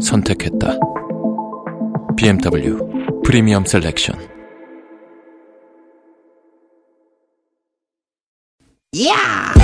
선택했다. BMW 프리미엄 셀렉션. Sweet,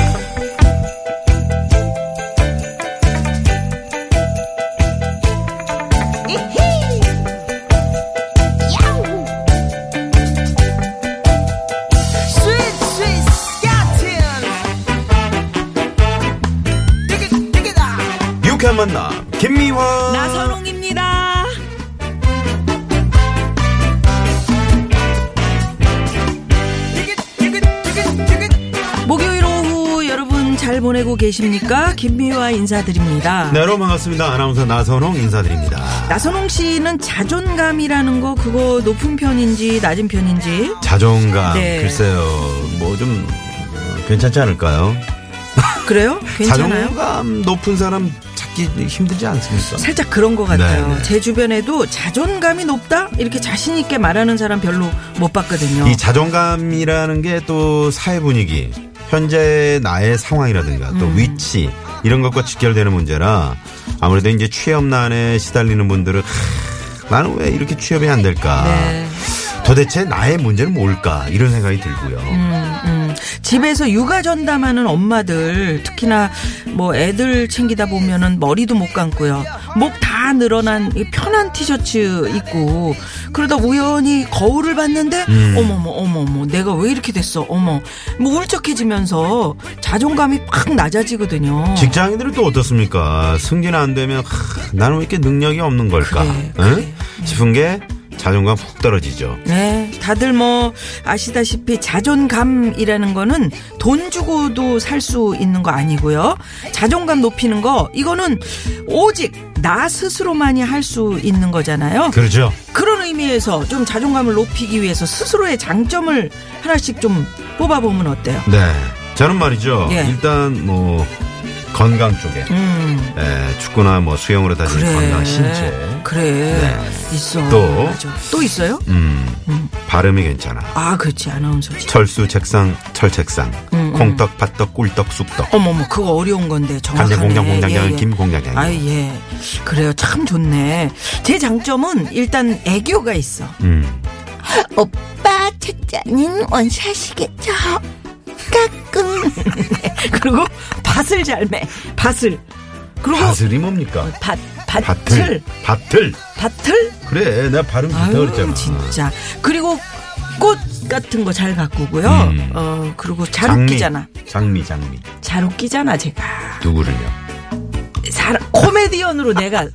계십니까? 김미화 인사드립니다. 네 여러분 반갑습니다 아나운서 나선홍 인사드립니다 나선홍 씨는 자존감이라는 거 그거 높은 편인지 낮은 편인지 자존감 네. 글쎄요 뭐 좀 괜찮지 않을까요 그래요? 괜찮아요? 자존감 높은 사람 찾기 힘들지 않습니까 살짝 그런 것 같아요. 네, 네. 제 주변에도 자존감이 높다 이렇게 자신 있게 말하는 사람 별로 못 봤거든요. 이 자존감이라는 게 또 사회 분위기 현재 나의 상황이라든가 또 음. 위치 이런 것과 직결되는 문제라 아무래도 이제 취업난에 시달리는 분들은 하, 나는 왜 이렇게 취업이 안 될까 네. 도대체 나의 문제는 뭘까 이런 생각이 들고요 음, 음. 집에서 육아 전담하는 엄마들 특히나 뭐 애들 챙기다 보면은 머리도 못 감고요. 목 다 늘어난 이 편한 티셔츠 입고 그러다 우연히 거울을 봤는데 음. 어머머 어머머 내가 왜 이렇게 됐어 어머 뭐 울적해지면서 자존감이 팍 낮아지거든요. 직장인들은 또 어떻습니까? 승진 안 되면 하, 나는 왜 이렇게 능력이 없는 걸까? 그래, 응? 그래. 싶은 게 자존감 훅 떨어지죠. 네, 다들 뭐 아시다시피 자존감이라는 거는 돈 주고도 살 수 있는 거 아니고요. 자존감 높이는 거 이거는 오직 나 스스로만이 할 수 있는 거잖아요. 그렇죠. 그런 의미에서 좀 자존감을 높이기 위해서 스스로의 장점을 하나씩 좀 뽑아보면 어때요? 네. 저는 말이죠. 예. 일단 뭐 건강 쪽에 음, 예, 축구나 뭐 수영으로 따지면 그래. 건강 신체. 그래. 네. 있어. 또? 맞아. 또 있어요? 음, 음. 발음이 괜찮아. 아, 그렇지. 아나운서지. 철수 책상 철책상 음, 음. 콩떡 팥떡 꿀떡 쑥떡 어머머, 그거 어려운 건데 정확하네. 공장 공장장 예, 예. 김 공장장. 아, 예. 그래요. 참 좋네. 제 장점은 일단 애교가 있어. 음. 오빠 첫째는 원샷이겠죠? 까꿍 그리고 밭을 잘 매. 밭을. 그리고 밭을이 뭡니까? 밭, 밭을. 밭을. 밭을. 그래, 내가 발음 좋다 그랬잖아. 진짜. 그리고 꽃 같은 거 잘 가꾸고요. 음. 어, 그리고 잘 장미. 웃기잖아. 장미, 장미. 잘 웃기잖아, 제가. 누구를요? 사람, 코미디언으로 내가.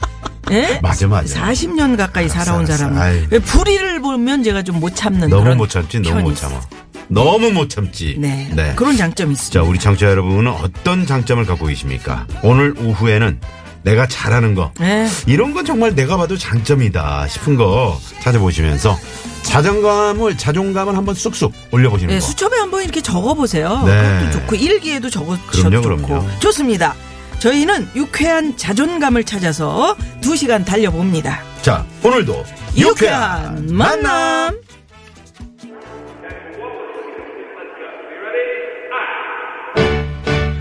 예? 맞아, 맞아. 40년 가까이 알았어, 살아온. 사람. 왜 불의를 보면 제가 좀 못 참는 너무 못 참지, 너무 못. 참아. 너무 못 참지. 네. 그런 장점이 있어. 자, 우리 청취자 여러분은 어떤 장점을 갖고 계십니까? 오늘 오후에는 내가 잘하는 거. 네. 이런 건 정말 내가 봐도 장점이다 싶은 거 찾아보시면서 자존감을, 자존감을 한번 쑥쑥 올려보시는 네, 거. 수첩에 한번 이렇게 적어보세요. 네. 그것도 좋고 일기에도 적어주셔도 그럼요, 좋고 그럼요. 좋습니다. 저희는 유쾌한 자존감을 찾아서 두 시간 달려봅니다. 자, 오늘도 유쾌한 만남.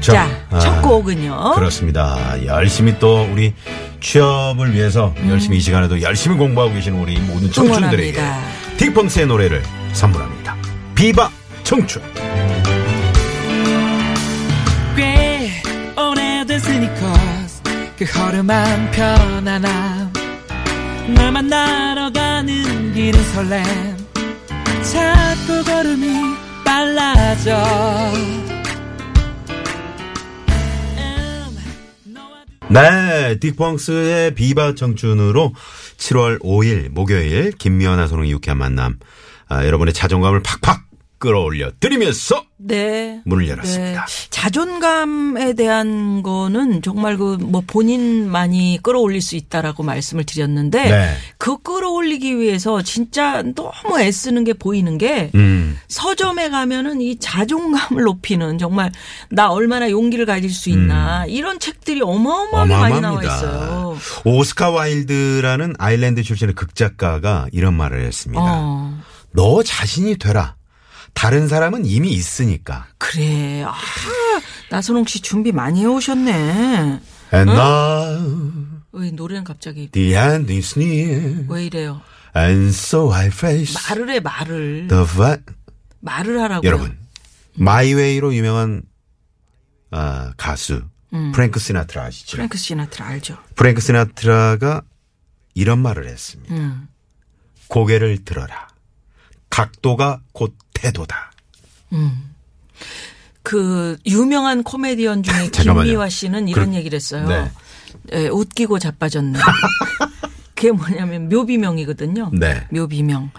자, 아, 첫 곡은요. 그렇습니다. 열심히 또 우리 취업을 위해서 열심히 이 시간에도 열심히 공부하고 계시는 우리 모든 청춘들에게 음. 응원합니다. 딕펑스의 노래를 선물합니다. 비바 청춘. 꽤 오래된 스니커스 그 허름한 편안함 널 만나러 가는 길은 설렘 자꾸 걸음이 빨라져 네, 딕펑스의 비바 청춘으로 7월 5일 목요일 김미연아 소롱의 유쾌한 만남. 아, 여러분의 자존감을 팍팍 끌어올려 드리면서 네. 문을 열었습니다. 자존감에 대한 거는 정말 그 뭐 본인만이 끌어올릴 수 있다라고 말씀을 드렸는데 네. 그 끌어올리기 위해서 진짜 너무 애쓰는 게 보이는 게 음. 서점에 가면은 이 자존감을 높이는 정말 나 얼마나 용기를 가질 수 있나 이런 책들이 어마어마하게 많이 나와 있어요. 오스카 와일드라는 아일랜드 출신의 극작가가 이런 말을 했습니다. 어. 너 자신이 되라. 다른 사람은 이미 있으니까. 그래. 아, 나선홍 씨 준비 많이 해 오셨네. And now 왜 노래는 갑자기 the end is near. 왜 이래요? And so I face 말을 해 말을. the va- 말을 하라고. 여러분 My Way로 유명한 아, 가수 음. 프랭크 시나트라 아시죠? 프랭크 시나트라 알죠? 프랭크 시나트라가 이런 말을 했습니다. 음. 고개를 들어라. 각도가 곧 태도다. 그 유명한 코미디언 중에. 김미화 씨는 이런 그럼- 얘기를 했어요. 네. 예, 웃기고 자빠졌네. 그게 뭐냐면 묘비명이거든요. 네. 묘비명.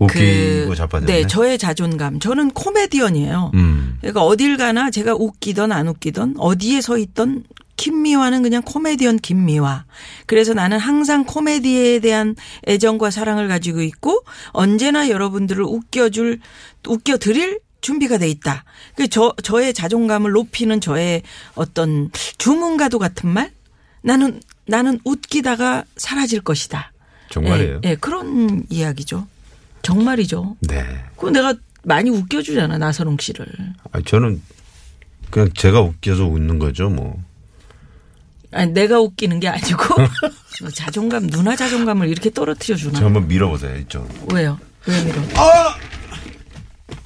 웃기고 자빠졌네. 네, 저의 자존감. 저는 코미디언이에요. 음. 그러니까 어딜 가나 제가 웃기던 안 웃기던 어디에 서 있던 김미화는 그냥 코미디언 김미화. 그래서 나는 항상 코미디에 대한 애정과 사랑을 가지고 있고 언제나 여러분들을 웃겨줄 웃겨드릴 준비가 돼 있다. 그 저 저의 자존감을 높이는 저의 어떤 주문과도 같은 말. 나는 나는 웃기다가 사라질 것이다. 정말이에요? 예, 예, 그런 이야기죠. 정말이죠. 네. 그 내가 많이 웃겨주잖아 나선홍 씨를. 아, 저는 그냥 제가 웃겨서 웃는 거죠, 뭐. 아니 내가 웃기는 게 아니고 너 자존감 누나 자존감을 이렇게 떨어뜨려 주나? 저 한번 밀어보세요, 이쪽. 왜요? 왜 밀어?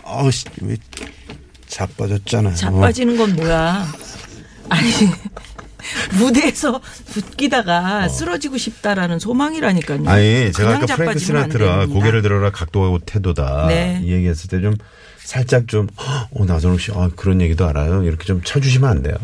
아우, 씨, 왜 자빠졌잖아요. 자빠지는 건 뭐야? 아니 무대에서 웃기다가 쓰러지고 싶다라는 소망이라니까요. 아니, 제가 아까 프랭크 시나트라. 고개를 들어라 각도하고 태도다. 네. 이 얘기했을 때 좀 살짝 좀, 어, 나선홍 씨, 아, 그런 얘기도 알아요? 이렇게 좀 쳐주시면 안 돼요?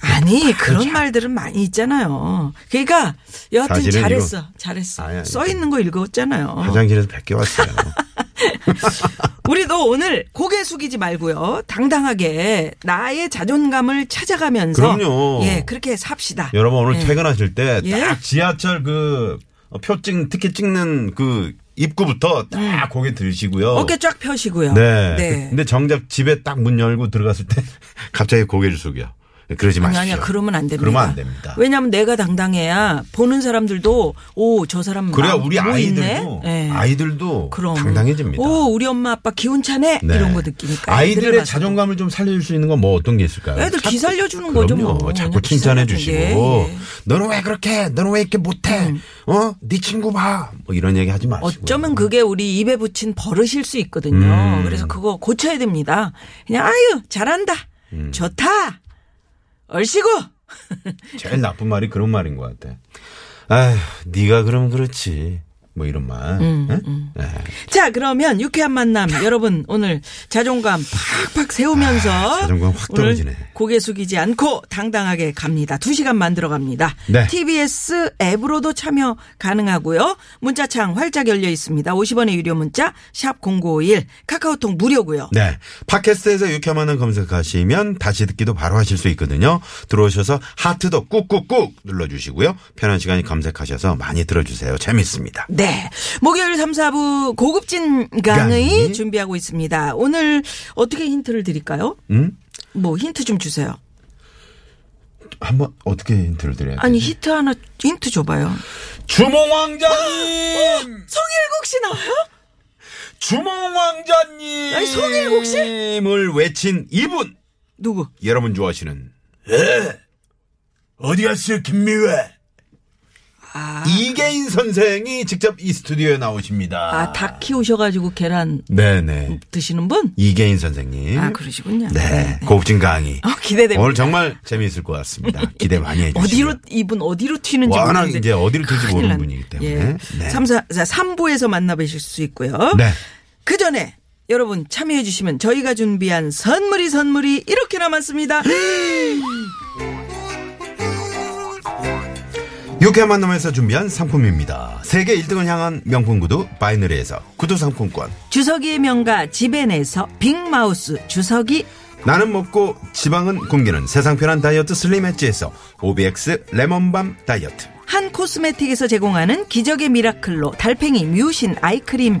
아니 그런 말들은 많이 있잖아요. 그러니까 여하튼 잘했어, 이거- 잘했어. 아니, 아니, 써 있는 거 읽었잖아요. 화장실에서 베껴왔어요. 우리도 오늘 고개 숙이지 말고요. 당당하게 나의 자존감을 찾아가면서 그럼요. 예, 그렇게 삽시다. 여러분 오늘 예. 퇴근하실 때딱 예. 지하철 그 표찍 티켓 찍는 그 입구부터 딱 고개 들으시고요. 음. 어깨 쫙 펴시고요. 네. 네. 근데 정작 집에 딱 문 열고 들어갔을 때 갑자기 고개를 숙여. 그러지 아니, 마십시오. 아니야. 그러면 안 됩니다. 그러면 안 됩니다. 왜냐하면 내가 당당해야 보는 사람들도 오, 저 사람 그래야 마- 우리 뭐 아이들도? 예. 아이들도 그럼. 당당해집니다. 오, 우리 엄마 아빠 기운 차네. 네. 이런 거 느끼니까. 아이들의. 자존감을 좀 살려줄 수 있는 건 뭐 어떤 게 있을까요? 애들 기 살려주는 거죠. 뭐. 자꾸 칭찬해 주시고 게, 예. 너는 왜 그렇게 해? 너는 왜 이렇게 못해? 음. 어? 네 친구 봐. 뭐 이런 얘기 하지 마시고. 어쩌면 그게 우리 입에 붙인 버릇일 수 있거든요. 음. 그래서 그거 고쳐야 됩니다. 그냥 아유 잘한다, 음. 좋다, 얼씨구. 제일 나쁜 말이 그런 말인 것 같아. 아휴, 네가 그럼 그렇지. 뭐 이런 말. 음, 응? 네. 자 그러면 유쾌한 만남 여러분 오늘 자존감 팍팍 세우면서 아, 자존감 확 떨어지네. 고개 숙이지 않고 당당하게 갑니다. 두 시간 만들어 갑니다. 네. TBS 앱으로도 참여 가능하고요. 문자창 활짝 열려 있습니다. 50원의 유료 문자 샵 #0951 카카오톡 무료고요. 네. 팟캐스트에서 유쾌만한 검색하시면 다시 듣기도 바로 하실 수 있거든요. 들어오셔서 하트도 꾹꾹꾹 눌러 주시고요. 편한 시간에 검색하셔서 많이 들어 주세요. 재밌습니다. 네. 목요일 3, 4부 고급진 강의. 준비하고 있습니다. 오늘 어떻게 힌트를 드릴까요? 응? 뭐 힌트 좀 주세요. 한번 어떻게 힌트를 드려야 아니 되지? 힌트 하나 힌트 줘봐요. 주몽왕자님! 송일국 씨 나와요? 주몽왕자님! 아니, 송일국 씨? 을 외친 이분! 누구? 여러분 좋아하시는 에 어디 갔어요 김미회 아, 이계인 선생이 직접 이 스튜디오에 나오십니다. 아, 닭 키우셔가지고 계란 네네 드시는 분? 이계인 선생님. 아, 그러시군요. 네, 고급진 강의. 어, 기대됩니다. 오늘 정말 재미있을 것 같습니다. 기대 많이 해주시고. 어디로 이분 어디로 튀는지 워낙 모르는데 이제 튈지 큰일 모르는 났네. 분이기 때문에. 예. 네. 3, 4, 3부에서 만나뵈실 수 있고요. 네. 그 전에 여러분 참여해 주시면 저희가 준비한 선물이 선물이 이렇게 남았습니다. 유쾌한 만남에서 준비한 상품입니다. 세계 1등을 향한 명품 구두 바이너리에서 구두 상품권. 주서기의 명가 지벤에서 빅마우스 주서기 나는 먹고 지방은 굶기는 세상 편한 다이어트 슬림 엣지에서 OBX 레몬밤 다이어트. 한 코스메틱에서 제공하는 기적의 미라클로 달팽이 뮤신 아이크림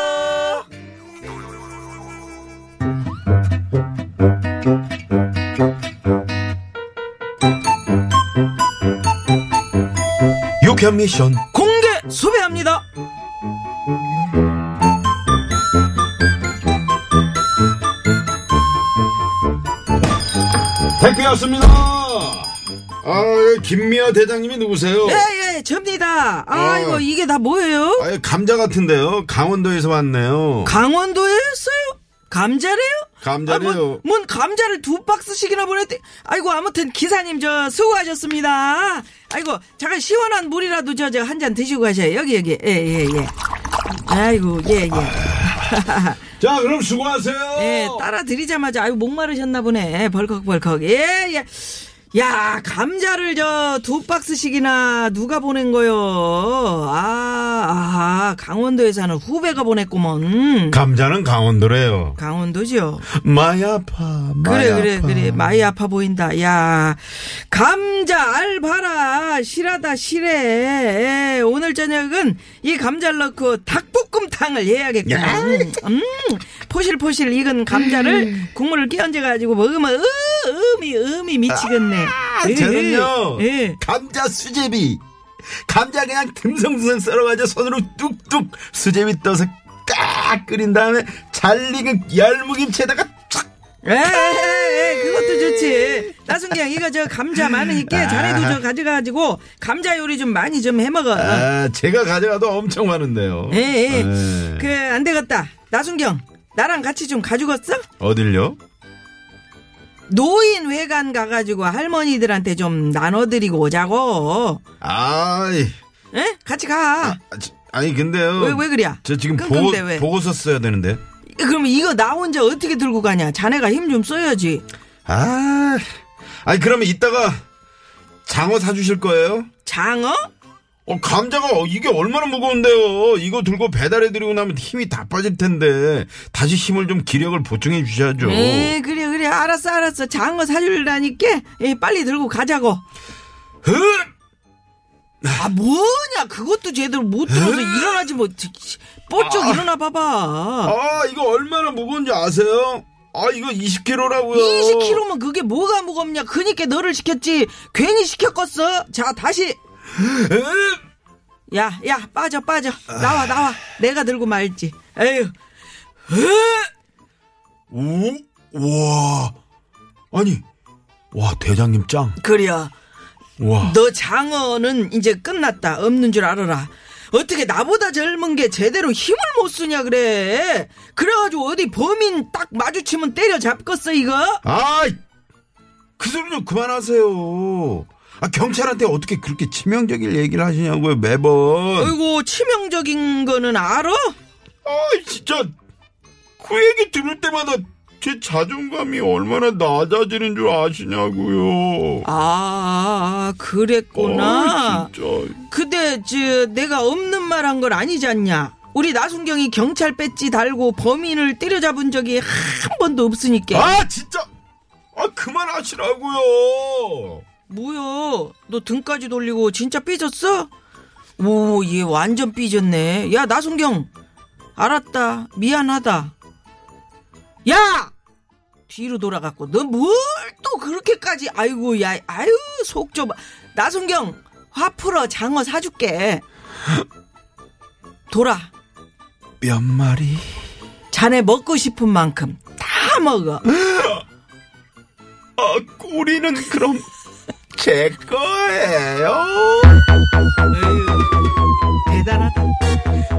유쾌한 미션 공개 수배합니다. 택배 왔습니다. 아, 김미아 대장님이 누구세요? 예 예 접니다. 아이고 어. 이게 다 뭐예요? 아, 감자 같은데요. 강원도에서 왔네요. 강원도에 했어요? 감자래요? 감자래요. 아, 뭔, 뭔 감자를 두 박스씩이나 보냈대. 아이고 아무튼 기사님 저 수고하셨습니다. 아이고 잠깐 시원한 물이라도 저 저 한 잔 드시고 가셔요. 여기 여기 예예 예, 예. 아이고 예 예. 자, 그럼 수고하세요. 예, 따라 드리자마자 아유 목마르셨나 보네. 벌컥벌컥. 예, 예. 야, 감자를 저 두 박스씩이나 누가 보낸 거요? 아, 아, 강원도에 사는 후배가 보냈구먼. 감자는 강원도래요. 강원도죠. 마이 아파. 마이 그래, 그래, 아파. 그래. 많이 아파 보인다. 야, 감자 알바라. 실하다, 실해. 예, 오늘 저녁은 이 감자를 넣고 닭볶음탕을 해야겠구나. 야. 음, 포실포실 익은 감자를 국물을 끼얹어가지고 먹으면, 으, 음이, 음이 미치겠네. 아, 으, 저는요. 예. 감자 수제비. 감자 그냥 듬성듬성 썰어가지고 손으로 뚝뚝 수제비 떠서 깍 끓인 다음에 잘 익은 열무김치에다가 촥 에, 에, 에, 그것도 좋지. 나순경, 이거 저 감자 많으니까 자네도 저 가져가지고 감자 요리 좀 많이 좀 해먹어. 아, 제가 가져가도 엄청 많은데요. 예, 예. 예. 그, 안 되겠다. 나순경, 나랑 같이 좀 가져갔어? 어딜요? 노인 회관 가가지고 할머니들한테 좀 나눠드리고 오자고. 아이, 에? 같이 가. 아, 저, 아니 근데요. 왜, 왜 그래? 저 지금 보고, 왜? 보고서 써야 되는데. 그럼 이거 나 혼자 어떻게 들고 가냐? 자네가 힘 좀 써야지. 아, 아니 그러면 이따가 장어 사주실 거예요? 장어? 어, 감자가 어, 이게 얼마나 무거운데요. 이거 들고 배달해드리고 나면 힘이 다 빠질 텐데 다시 힘을 좀 기력을 보충해 주셔야죠. 에 그래, 그래. 알았어, 알았어. 장어 사줄라니까 에, 빨리 들고 가자고. 흐! 아, 뭐냐. 그것도 제대로 못 들어서 일어나지 뭐. 뽀쩍 일어나 봐봐. 아 이거 얼마나 무거운지 아세요? 아 이거 20kg라고요. 20kg면 그게 뭐가 무겁냐? 그니까 너를 시켰지. 괜히 시켰겠어. 자, 다시. 야, 야, 빠져, 빠져. 나와, 나와. 내가 들고 말지. 에휴. 오, 와, 아니, 와 대장님 짱. 그래야. 와, 너 장어는 이제 끝났다. 없는 줄 알아라. 어떻게 나보다 젊은 게 제대로 힘을 못 쓰냐 그래. 그래가지고 어디 범인 딱 마주치면 때려 잡겠어 이거? 아이, 그 소리 좀 그만하세요. 아 경찰한테 어떻게 그렇게 치명적인 얘기를 하시냐고요 매번. 어이구 치명적인 거는 알아? 아 진짜 그 얘기 들을 때마다 제 자존감이 얼마나 낮아지는 줄 아시냐고요. 아 그랬구나. 아, 진짜. 근데 저 내가 없는 말 한 건 아니지 않냐? 우리 나순경이 경찰 배지 달고 범인을 때려잡은 적이 한 번도 없으니까. 아 진짜. 아 그만하시라고요. 뭐야? 너 등까지 돌리고 진짜 삐졌어? 오, 얘 완전 삐졌네. 야, 나순경. 알았다. 미안하다. 야! 뒤로 돌아갔고, 너 뭘 또 그렇게까지, 아이고, 야, 아유, 속 좁아. 나순경, 화 풀어, 장어 사줄게. 돌아. 몇 마리? 자네 먹고 싶은 만큼 다 먹어. 아 꼬리는 그럼 제 거예요. 대단하다.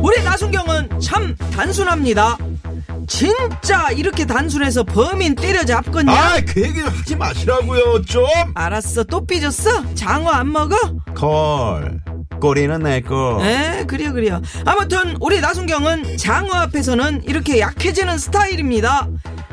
우리 나순경은 참 단순합니다. 진짜 이렇게 단순해서 범인 때려잡겠냐? 아, 그 얘기 하지 마시라고요, 좀. 알았어, 또 삐졌어? 장어 안 먹어? 콜. 꼬리는 내 거. 에, 그래요, 그래요. 아무튼, 우리 나순경은 장어 앞에서는 이렇게 약해지는 스타일입니다.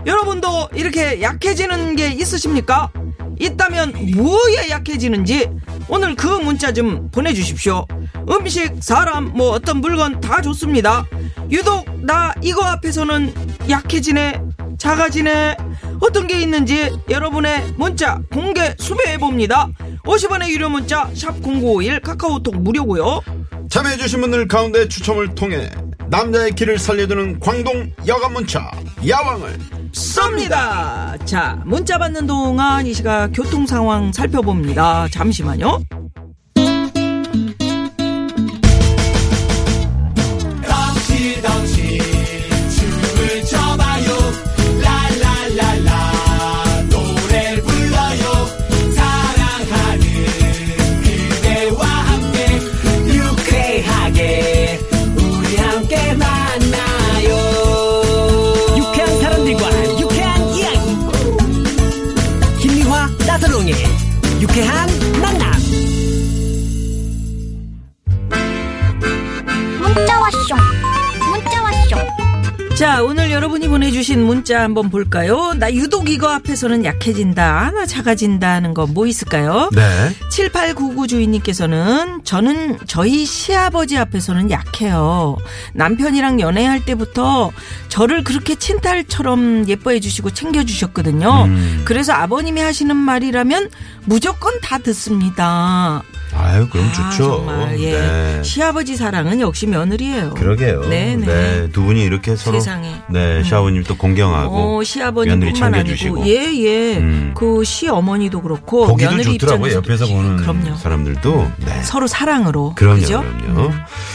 여러분도 이렇게 약해지는 게 있으십니까? 있다면, 뭐에 약해지는지, 오늘 그 문자 좀 보내주십시오. 음식, 사람, 뭐 어떤 물건 다 좋습니다. 유독, 나 이거 앞에서는 약해지네, 작아지네, 어떤 게 있는지 여러분의 문자 공개 수배해봅니다. 50원의 유료 문자, 샵0951 카카오톡 무료고요 참여해주신 분들 가운데 추첨을 통해 남자의 길을 살려주는 광동 여관 문자 야왕을 쏩니다. 자, 문자 받는 동안 이 시각 교통 상황 살펴봅니다. 잠시만요. 주신 문자 한번 볼까요? 나 유독 이거 앞에서는 약해진다, 나 작아진다 하는 거 뭐 있을까요? 네. 7899 주인님께서는 저는 저희 시아버지 앞에서는 약해요. 남편이랑 연애할 때부터 저를 그렇게 친딸처럼 예뻐해 주시고 챙겨 주셨거든요. 음. 그래서 아버님이 하시는 말이라면 무조건 다 듣습니다. 아유, 그럼 아, 좋죠. 정말 예. 네. 시아버지 사랑은 역시 며느리예요. 그러게요. 네, 네. 두 분이 이렇게 서로 세상에. 네, 시아버님 또 공경하고 어, 며느리 챙겨주시고. 아니고 예, 예. 음. 그 시어머니도 그렇고 보기도 며느리 좋더라고요. 옆에서 보는 그럼요. 사람들도. 네. 서로 사랑으로 그럼요, 그죠? 그럼요.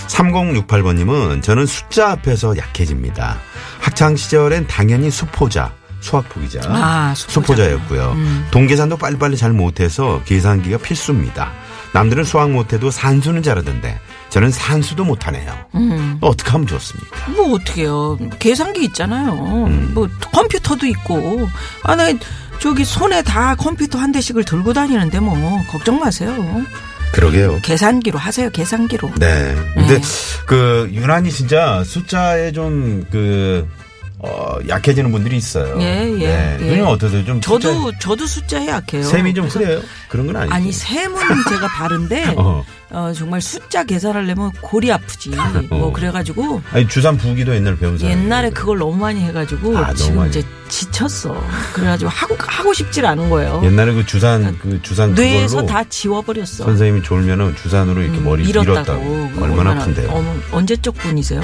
3068번님은 저는 숫자 앞에서 약해집니다. 학창 시절엔 당연히 수포자, 수학포기자, 아, 수포자. 였고요 음. 동계산도 빨리빨리 잘 못해서 계산기가 필수입니다. 남들은 수학 못해도 산수는 잘하던데 저는 산수도 못하네요. 음. 어떻게 하면 좋습니까? 뭐 어떻게요? 계산기 있잖아요. 음. 뭐 컴퓨터도 있고. 아, 나 저기 손에 다 컴퓨터 한 대씩을 들고 다니는데 뭐 걱정 마세요. 그러게요. 계산기로 하세요. 계산기로. 네. 근데 네. 그 유난히 진짜 숫자에 좀그 어, 약해지는 분들이 있어요. 예, 예, 네. 예. 누님 어떠세요? 좀 저도 저도 숫자에 약해요. 숫자- 셈이 좀 흐려요? 그런 건 아니죠. 아니 셈은 제가 바른데 어. 어, 정말 숫자 계산하려면 골이 아프지. 뭐 어. 그래가지고 아니 주산 부기도 옛날 배운 사람. 옛날에 그걸 너무 많이 해가지고 아, 지금 많이. 이제 지쳤어. 그래가지고 하고 하고 싶질 않은 거예요. 옛날에 그 주산 그 주산 뇌에서 다 지워버렸어. 선생님이 졸면은 주산으로 이렇게 음, 머리 밀었다고. 밀었다고. 그거 얼마나 아픈데요. 언제적 분이세요?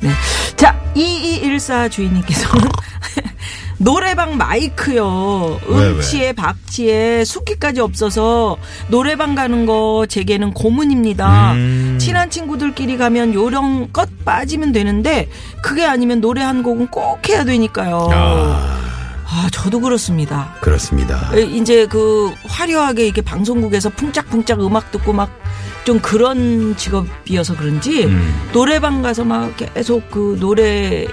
네. 자, 2214 주인님께서는 노래방 마이크요. 음치에 박치에 숙기까지 없어서 노래방 가는 거 제게는 고문입니다. 음. 친한 친구들끼리 가면 요령껏 빠지면 되는데 그게 아니면 노래 한 곡은 꼭 해야 되니까요. 아, 아, 저도 그렇습니다. 그렇습니다. 에, 이제 그 화려하게 이렇게 방송국에서 풍짝풍짝 음악 듣고 막 좀 그런 직업이어서 그런지 음. 노래방 가서 막 계속 그 노래에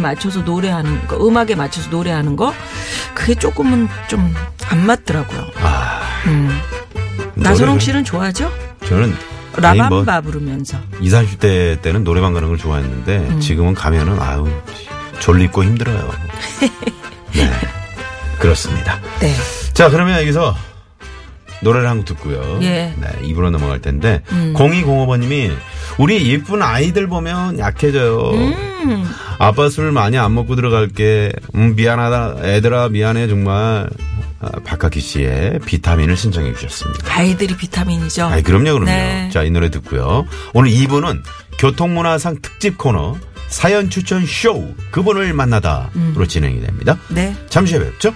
맞춰서 노래하는 거, 음악에 맞춰서 노래하는 거 그게 조금은 좀 안 맞더라고요. 아, 음. 나선홍 씨는 좋아하죠? 저는 아니 뭐 라밤바 부르면서. 20, 30대 때는 노래방 가는 걸 좋아했는데 음. 지금은 가면은 아유 졸리고 힘들어요. 네. 그렇습니다. 네. 자, 그러면 여기서 노래를 한 곡 듣고요. 예. 네, 입으로 넘어갈 텐데 음. 0205번님이 우리 예쁜 아이들 보면 약해져요. 음. 아빠 술 많이 안 먹고 들어갈게. 음, 미안하다. 애들아 미안해 정말. 아, 박학기 씨의 비타민을 신청해 주셨습니다. 아이들이 비타민이죠. 아이 그럼요 그럼요. 네. 자 이 노래 듣고요. 오늘 2부는 교통문화상 특집 코너 사연 추천 쇼 그분을 만나다로 진행이 됩니다. 네. 잠시 후에 뵙죠.